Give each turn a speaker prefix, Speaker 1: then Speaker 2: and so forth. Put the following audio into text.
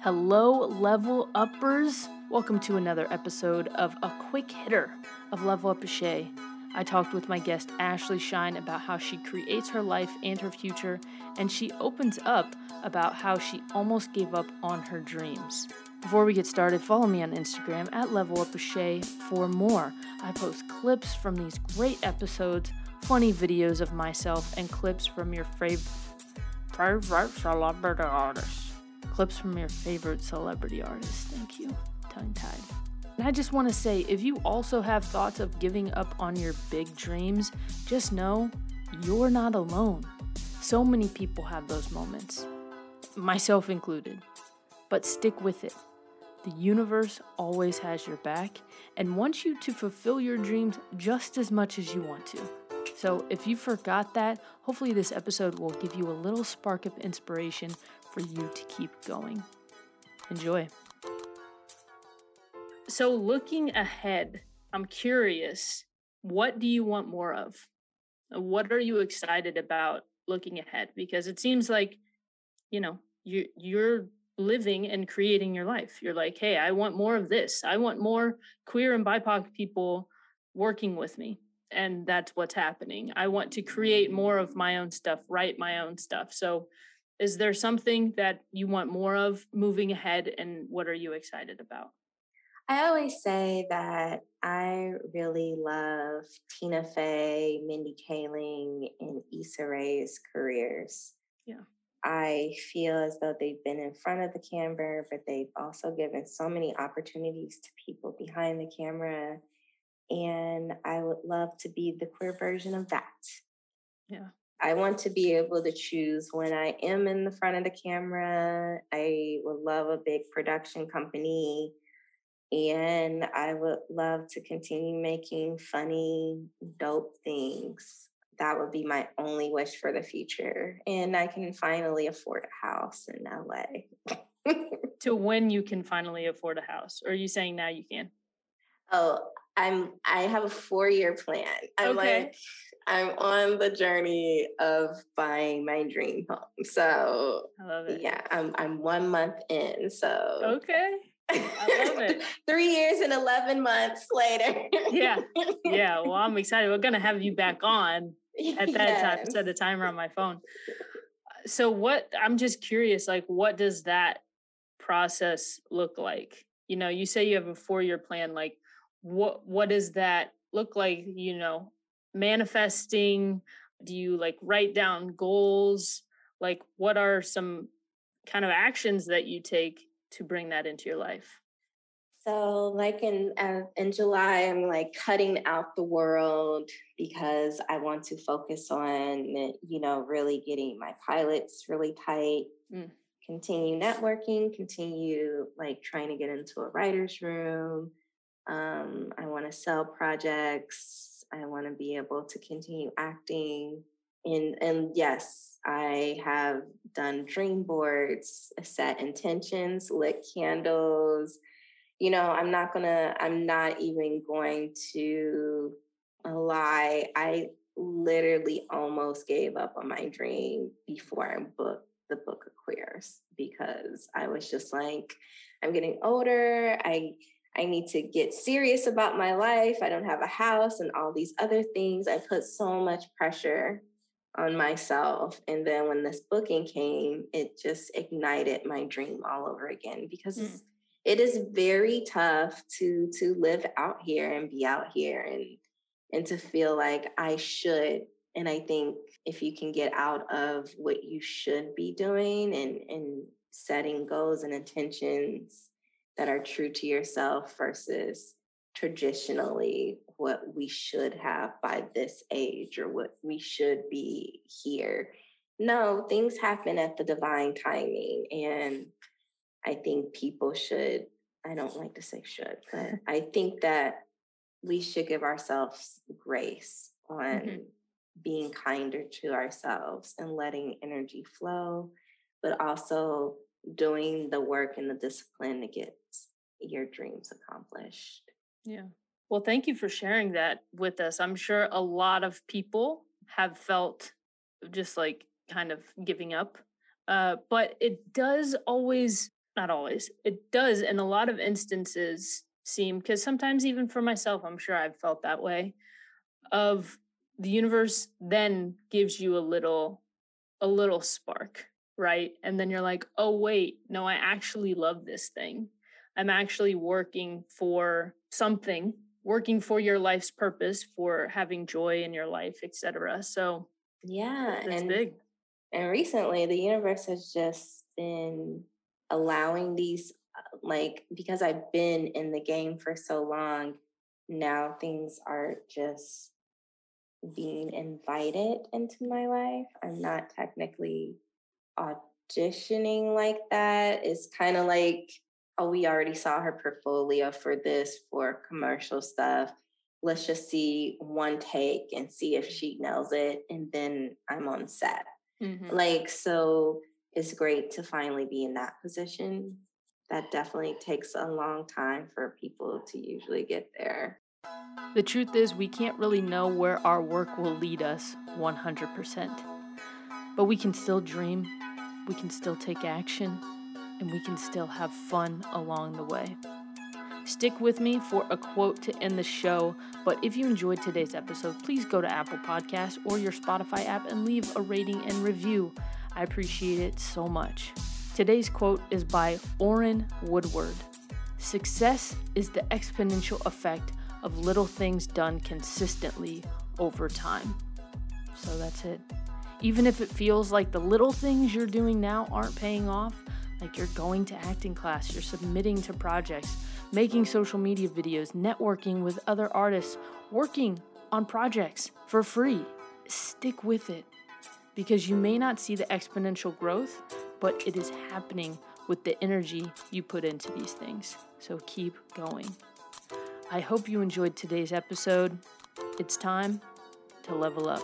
Speaker 1: Hello, level uppers. Welcome to another episode of A Quick Hitter of Level Up a Shay. I talked with my guest Ashley Shine about how she creates her life and her future, and she opens up about how she almost gave up on her dreams. Before we get started, follow me on Instagram at Level Up Shay for more. I post clips from these great episodes, funny videos of myself, and clips from your favorite artists. Clips from your favorite celebrity artists. Thank you. Tongue tied. And I just want to say if you also have thoughts of giving up on your big dreams, just know you're not alone. So many people have those moments, myself included. But stick with it. The universe always has your back and wants you to fulfill your dreams just as much as you want to. So, if you forgot that, hopefully this episode will give you a little spark of inspiration for you to keep going. Enjoy. So, looking ahead, I'm curious what do you want more of? What are you excited about looking ahead? Because it seems like, you know, you, you're living and creating your life. You're like, hey, I want more of this. I want more queer and BIPOC people working with me. And that's what's happening. I want to create more of my own stuff, write my own stuff. So, is there something that you want more of moving ahead? And what are you excited about?
Speaker 2: I always say that I really love Tina Fey, Mindy Kaling, and Issa Rae's careers.
Speaker 1: Yeah.
Speaker 2: I feel as though they've been in front of the camera, but they've also given so many opportunities to people behind the camera. And I would love to be the queer version of that.
Speaker 1: Yeah.
Speaker 2: I want to be able to choose when I am in the front of the camera. I would love a big production company and I would love to continue making funny, dope things. That would be my only wish for the future. And I can finally afford a house in LA.
Speaker 1: to when you can finally afford a house? Or are you saying now you can?
Speaker 2: Oh, I'm I have a four year plan. I'm okay. like I'm on the journey of buying my dream home. So
Speaker 1: I love it.
Speaker 2: Yeah, I'm I'm one month in. So
Speaker 1: Okay. I love it.
Speaker 2: Three years and 11 months later.
Speaker 1: yeah. Yeah. Well, I'm excited. We're going to have you back on at that yes. time. Set the timer on my phone. So, what I'm just curious, like, what does that process look like? You know, you say you have a four year plan. Like, what what does that look like? You know, manifesting. Do you like write down goals? Like, what are some kind of actions that you take to bring that into your life?
Speaker 2: So, like in uh, in July, I'm like cutting out the world because I want to focus on you know really getting my pilots really tight, mm. continue networking, continue like trying to get into a writer's room. Um, I want to sell projects. I want to be able to continue acting, and and yes, I have done dream boards, set intentions, lit candles. You know, I'm not gonna, I'm not even going to lie. I literally almost gave up on my dream before I booked the book of queers because I was just like, I'm getting older. I I need to get serious about my life. I don't have a house and all these other things. I put so much pressure on myself. And then when this booking came, it just ignited my dream all over again because mm. it is very tough to to live out here and be out here and and to feel like I should. And I think if you can get out of what you should be doing and and setting goals and intentions that are true to yourself versus traditionally what we should have by this age or what we should be here. No, things happen at the divine timing. And I think people should, I don't like to say should, but I think that we should give ourselves grace on mm-hmm. being kinder to ourselves and letting energy flow, but also doing the work and the discipline to get your dreams accomplished.
Speaker 1: Yeah. Well, thank you for sharing that with us. I'm sure a lot of people have felt just like kind of giving up. Uh, but it does always not always, it does in a lot of instances seem, because sometimes even for myself, I'm sure I've felt that way, of the universe then gives you a little, a little spark, right? And then you're like, oh, wait, no, I actually love this thing. I'm actually working for something, working for your life's purpose, for having joy in your life, etc. So
Speaker 2: yeah, and
Speaker 1: big.
Speaker 2: and recently the universe has just been allowing these uh, like because I've been in the game for so long, now things are just being invited into my life. I'm not technically auditioning like that. It's kind of like, oh, we already saw her portfolio for this for commercial stuff. Let's just see one take and see if she nails it. And then I'm on set. Mm-hmm. Like, so it's great to finally be in that position. That definitely takes a long time for people to usually get there.
Speaker 1: The truth is, we can't really know where our work will lead us 100%. But we can still dream, we can still take action, and we can still have fun along the way. Stick with me for a quote to end the show, but if you enjoyed today's episode, please go to Apple Podcasts or your Spotify app and leave a rating and review. I appreciate it so much. Today's quote is by Orrin Woodward Success is the exponential effect of little things done consistently over time. So that's it. Even if it feels like the little things you're doing now aren't paying off, like you're going to acting class, you're submitting to projects, making social media videos, networking with other artists, working on projects for free, stick with it because you may not see the exponential growth, but it is happening with the energy you put into these things. So keep going. I hope you enjoyed today's episode. It's time to level up.